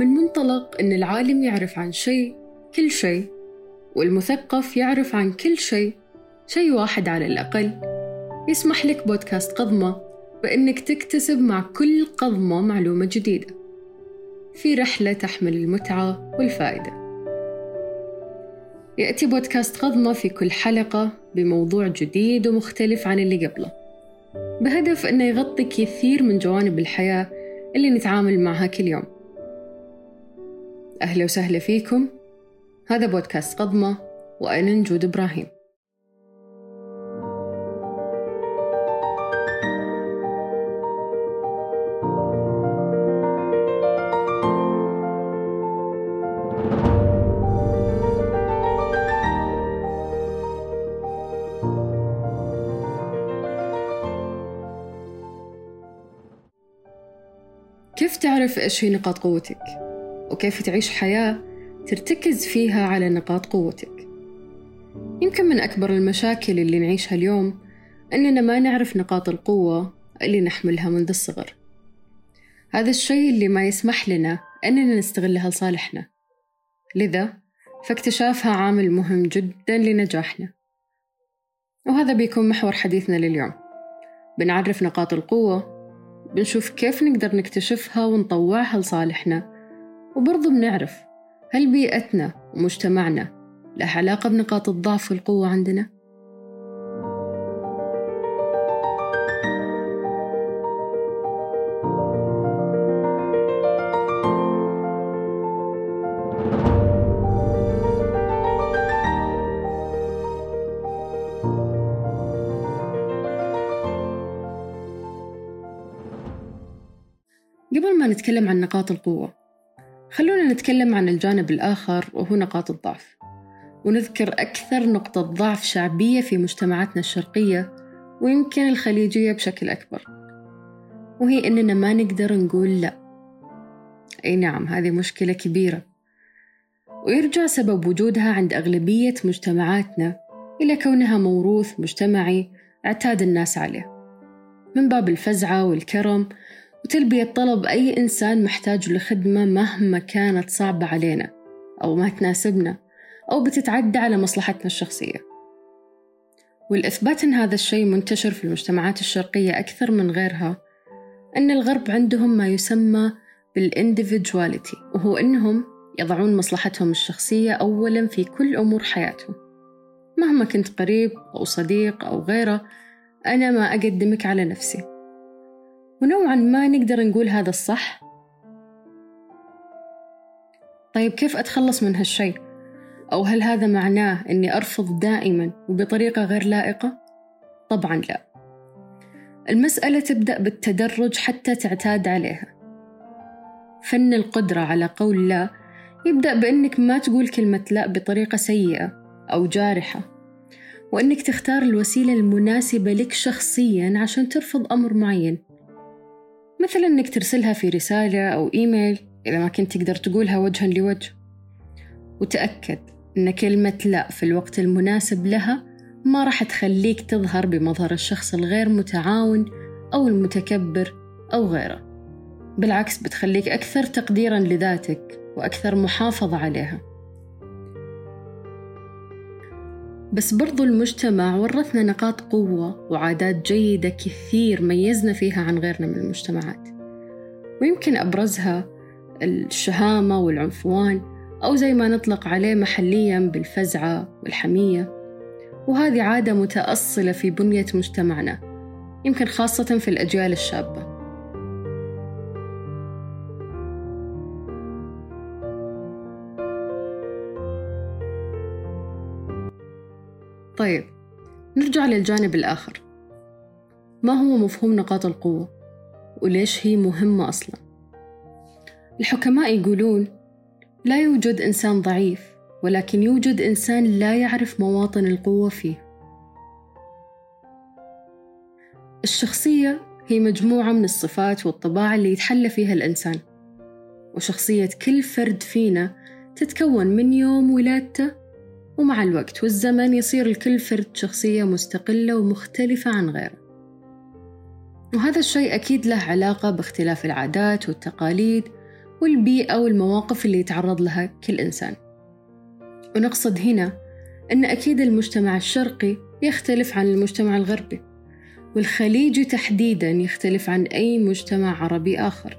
من منطلق أن العالم يعرف عن شيء كل شيء والمثقف يعرف عن كل شيء. شيء واحد على الأقل. يسمح لك بودكاست قضمة بأنك تكتسب مع كل قضمة معلومة جديدة. في رحلة تحمل المتعة والفائدة. يأتي بودكاست قضمة في كل حلقة بموضوع جديد ومختلف عن اللي قبله. بهدف أنه يغطي كثير من جوانب الحياة اللي نتعامل معها كل يوم. أهلا وسهلا فيكم هذا بودكاست قضمة وأنا نجود إبراهيم كيف تعرف إيش هي نقاط قوتك؟ وكيف تعيش حياة ترتكز فيها على نقاط قوتك. يمكن من أكبر المشاكل اللي نعيشها اليوم أننا ما نعرف نقاط القوة اللي نحملها منذ الصغر. هذا الشيء اللي ما يسمح لنا أننا نستغلها لصالحنا. لذا فاكتشافها عامل مهم جدا لنجاحنا. وهذا بيكون محور حديثنا لليوم. بنعرف نقاط القوة بنشوف كيف نقدر نكتشفها ونطوعها لصالحنا وبرضه بنعرف هل بيئتنا ومجتمعنا له علاقة بنقاط الضعف والقوة عندنا؟ قبل ما نتكلم عن نقاط القوة خلونا نتكلم عن الجانب الآخر وهو نقاط الضعف. ونذكر أكثر نقطة ضعف شعبية في مجتمعاتنا الشرقية ويمكن الخليجية بشكل أكبر. وهي إننا ما نقدر نقول لا. أي نعم هذه مشكلة كبيرة. ويرجع سبب وجودها عند أغلبية مجتمعاتنا إلى كونها موروث مجتمعي اعتاد الناس عليه. من باب الفزعة والكرم وتلبية طلب أي إنسان محتاج لخدمة مهما كانت صعبة علينا أو ما تناسبنا أو بتتعدى على مصلحتنا الشخصية. والإثبات أن هذا الشيء منتشر في المجتمعات الشرقية أكثر من غيرها أن الغرب عندهم ما يسمى بالإنديفيدواليتي وهو أنهم يضعون مصلحتهم الشخصية أولا في كل أمور حياتهم. مهما كنت قريب أو صديق أو غيره أنا ما أقدمك على نفسي. ونوعا ما نقدر نقول هذا الصح طيب كيف أتخلص من هالشي؟ أو هل هذا معناه أني أرفض دائما وبطريقة غير لائقة؟ طبعا لا المسألة تبدأ بالتدرج حتى تعتاد عليها فن القدرة على قول لا يبدأ بأنك ما تقول كلمة لا بطريقة سيئة أو جارحة وأنك تختار الوسيلة المناسبة لك شخصيا عشان ترفض أمر معين مثل إنك ترسلها في رسالة أو إيميل إذا ما كنت تقدر تقولها وجها لوجه. وتأكد إن كلمة لا في الوقت المناسب لها ما راح تخليك تظهر بمظهر الشخص الغير متعاون أو المتكبر أو غيره. بالعكس بتخليك أكثر تقديرا لذاتك وأكثر محافظة عليها. بس برضو المجتمع ورثنا نقاط قوة وعادات جيدة كثير ميزنا فيها عن غيرنا من المجتمعات. ويمكن أبرزها الشهامة والعنفوان أو زي ما نطلق عليه محليا بالفزعة والحمية. وهذه عادة متأصلة في بنية مجتمعنا يمكن خاصة في الأجيال الشابة. طيب نرجع للجانب الآخر. ما هو مفهوم نقاط القوة؟ وليش هي مهمة أصلا؟ الحكماء يقولون لا يوجد إنسان ضعيف ولكن يوجد إنسان لا يعرف مواطن القوة فيه. الشخصية هي مجموعة من الصفات والطباع اللي يتحلى فيها الإنسان. وشخصية كل فرد فينا تتكون من يوم ولادته ومع الوقت والزمن يصير لكل فرد شخصية مستقلة ومختلفة عن غيره. وهذا الشيء أكيد له علاقة باختلاف العادات والتقاليد والبيئة والمواقف اللي يتعرض لها كل إنسان. ونقصد هنا أن أكيد المجتمع الشرقي يختلف عن المجتمع الغربي والخليجي تحديدا يختلف عن أي مجتمع عربي آخر.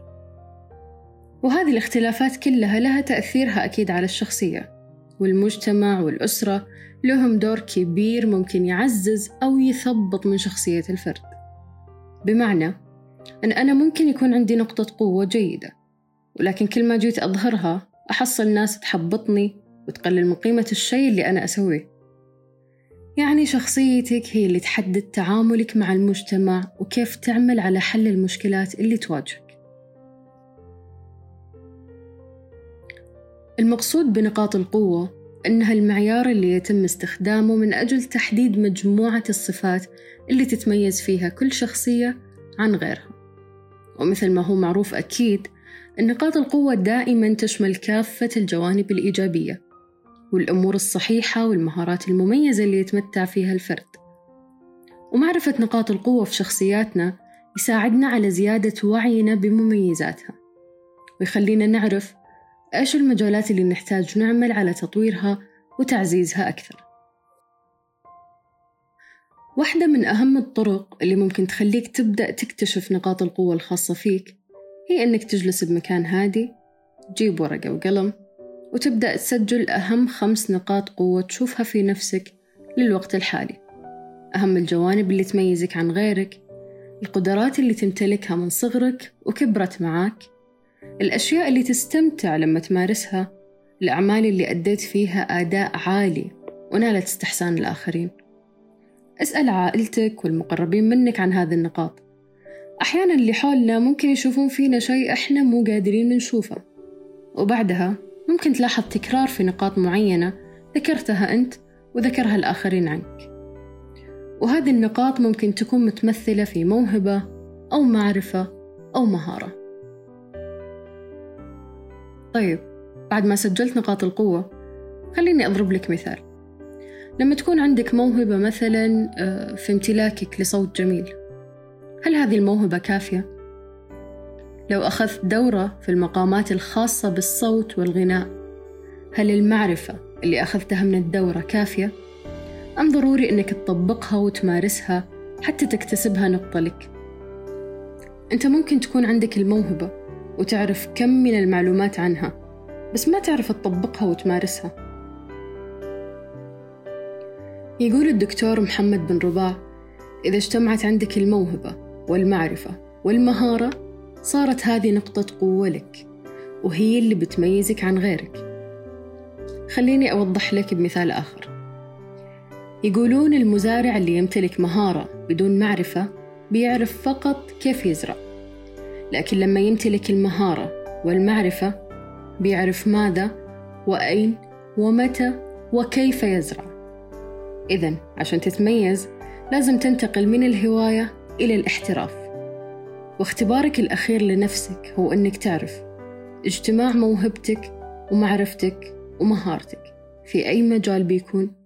وهذه الاختلافات كلها لها تأثيرها أكيد على الشخصية. والمجتمع والأسرة لهم دور كبير ممكن يعزز أو يثبط من شخصية الفرد. بمعنى أن أنا ممكن يكون عندي نقطة قوة جيدة ولكن كل ما جيت أظهرها أحصل ناس تحبطني وتقلل من قيمة الشيء اللي أنا أسويه. يعني شخصيتك هي اللي تحدد تعاملك مع المجتمع وكيف تعمل على حل المشكلات اللي تواجهك. المقصود بنقاط القوة إنها المعيار اللي يتم استخدامه من أجل تحديد مجموعة الصفات اللي تتميز فيها كل شخصية عن غيرها. ومثل ما هو معروف أكيد نقاط القوة دائما تشمل كافة الجوانب الإيجابية والأمور الصحيحة والمهارات المميزة اللي يتمتع فيها الفرد. ومعرفة نقاط القوة في شخصياتنا يساعدنا على زيادة وعينا بمميزاتها ويخلينا نعرف إيش المجالات اللي نحتاج نعمل على تطويرها وتعزيزها أكثر؟ واحدة من أهم الطرق اللي ممكن تخليك تبدأ تكتشف نقاط القوة الخاصة فيك هي إنك تجلس بمكان هادي تجيب ورقة وقلم وتبدأ تسجل أهم خمس نقاط قوة تشوفها في نفسك للوقت الحالي. أهم الجوانب اللي تميزك عن غيرك القدرات اللي تمتلكها من صغرك وكبرت معاك الأشياء اللي تستمتع لما تمارسها الأعمال اللي أديت فيها أداء عالي ونالت استحسان الآخرين. أسأل عائلتك والمقربين منك عن هذه النقاط. أحيانا اللي حولنا ممكن يشوفون فينا شيء إحنا مو قادرين نشوفه. وبعدها ممكن تلاحظ تكرار في نقاط معينة ذكرتها أنت وذكرها الآخرين عنك. وهذه النقاط ممكن تكون متمثلة في موهبة أو معرفة أو مهارة. طيب بعد ما سجلت نقاط القوة خليني أضرب لك مثال لما تكون عندك موهبة مثلا آه، في امتلاكك لصوت جميل هل هذه الموهبة كافية؟ لو أخذت دورة في المقامات الخاصة بالصوت والغناء هل المعرفة اللي أخذتها من الدورة كافية؟ أم ضروري أنك تطبقها وتمارسها حتى تكتسبها نقطة لك؟ أنت ممكن تكون عندك الموهبة وتعرف كم من المعلومات عنها بس ما تعرف تطبقها وتمارسها. يقول الدكتور محمد بن رباع إذا اجتمعت عندك الموهبة والمعرفة والمهارة صارت هذه نقطة قوة لك وهي اللي بتميزك عن غيرك. خليني أوضح لك بمثال آخر. يقولون المزارع اللي يمتلك مهارة بدون معرفة بيعرف فقط كيف يزرع. لكن لما يمتلك المهارة والمعرفة بيعرف ماذا وأين ومتى وكيف يزرع. إذا عشان تتميز لازم تنتقل من الهواية إلى الاحتراف. واختبارك الأخير لنفسك هو أنك تعرف اجتماع موهبتك ومعرفتك ومهارتك في أي مجال بيكون.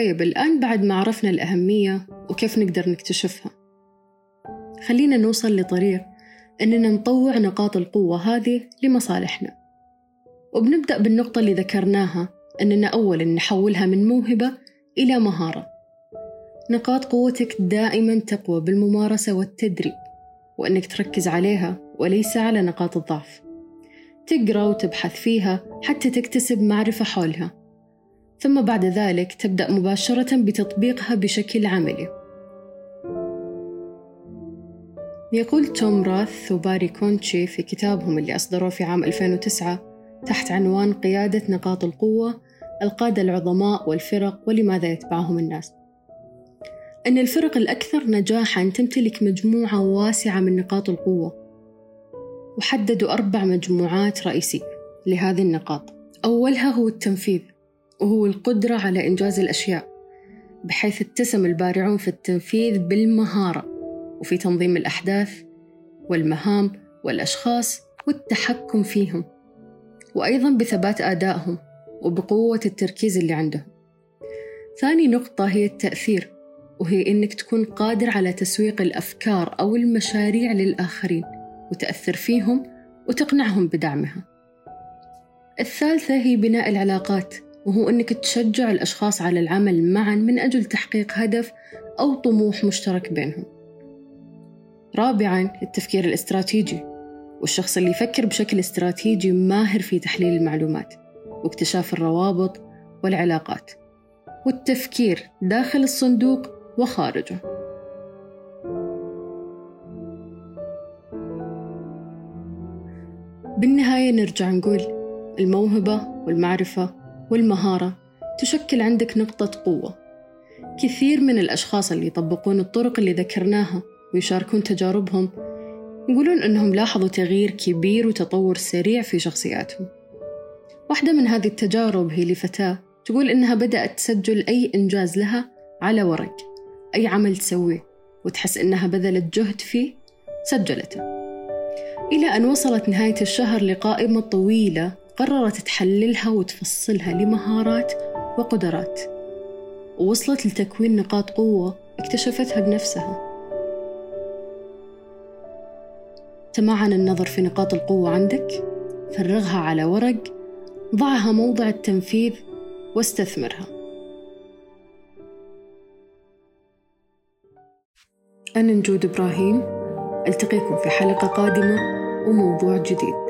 طيب الآن بعد ما عرفنا الأهمية وكيف نقدر نكتشفها. خلينا نوصل لطريق أننا نطوع نقاط القوة هذه لمصالحنا. وبنبدأ بالنقطة اللي ذكرناها أننا أولا نحولها من موهبة إلى مهارة. نقاط قوتك دائما تقوى بالممارسة والتدريب وأنك تركز عليها وليس على نقاط الضعف. تقرأ وتبحث فيها حتى تكتسب معرفة حولها. ثم بعد ذلك تبدأ مباشرة بتطبيقها بشكل عملي. يقول توم راث وباري كونتشي في كتابهم اللي أصدروه في عام 2009 تحت عنوان قيادة نقاط القوة القادة العظماء والفرق ولماذا يتبعهم الناس. أن الفرق الأكثر نجاحًا تمتلك مجموعة واسعة من نقاط القوة وحددوا أربع مجموعات رئيسية لهذه النقاط. أولها هو التنفيذ. وهو القدرة على إنجاز الأشياء بحيث اتسم البارعون في التنفيذ بالمهارة وفي تنظيم الأحداث والمهام والأشخاص والتحكم فيهم وأيضا بثبات آدائهم وبقوة التركيز اللي عندهم. ثاني نقطة هي التأثير وهي إنك تكون قادر على تسويق الأفكار أو المشاريع للآخرين وتأثر فيهم وتقنعهم بدعمها. الثالثة هي بناء العلاقات وهو أنك تشجع الأشخاص على العمل معا من أجل تحقيق هدف أو طموح مشترك بينهم. رابعا التفكير الاستراتيجي والشخص اللي يفكر بشكل استراتيجي ماهر في تحليل المعلومات واكتشاف الروابط والعلاقات والتفكير داخل الصندوق وخارجه. بالنهاية نرجع نقول الموهبة والمعرفة والمهارة تشكل عندك نقطة قوة. كثير من الأشخاص اللي يطبقون الطرق اللي ذكرناها ويشاركون تجاربهم يقولون أنهم لاحظوا تغيير كبير وتطور سريع في شخصياتهم. واحدة من هذه التجارب هي لفتاة تقول إنها بدأت تسجل أي إنجاز لها على ورق أي عمل تسويه وتحس إنها بذلت جهد فيه سجلته. إلى أن وصلت نهاية الشهر لقائمة طويلة قررت تحللها وتفصلها لمهارات وقدرات. ووصلت لتكوين نقاط قوة اكتشفتها بنفسها. تمعن النظر في نقاط القوة عندك فرغها على ورق ضعها موضع التنفيذ واستثمرها. أنا نجود إبراهيم ألتقيكم في حلقة قادمة وموضوع جديد.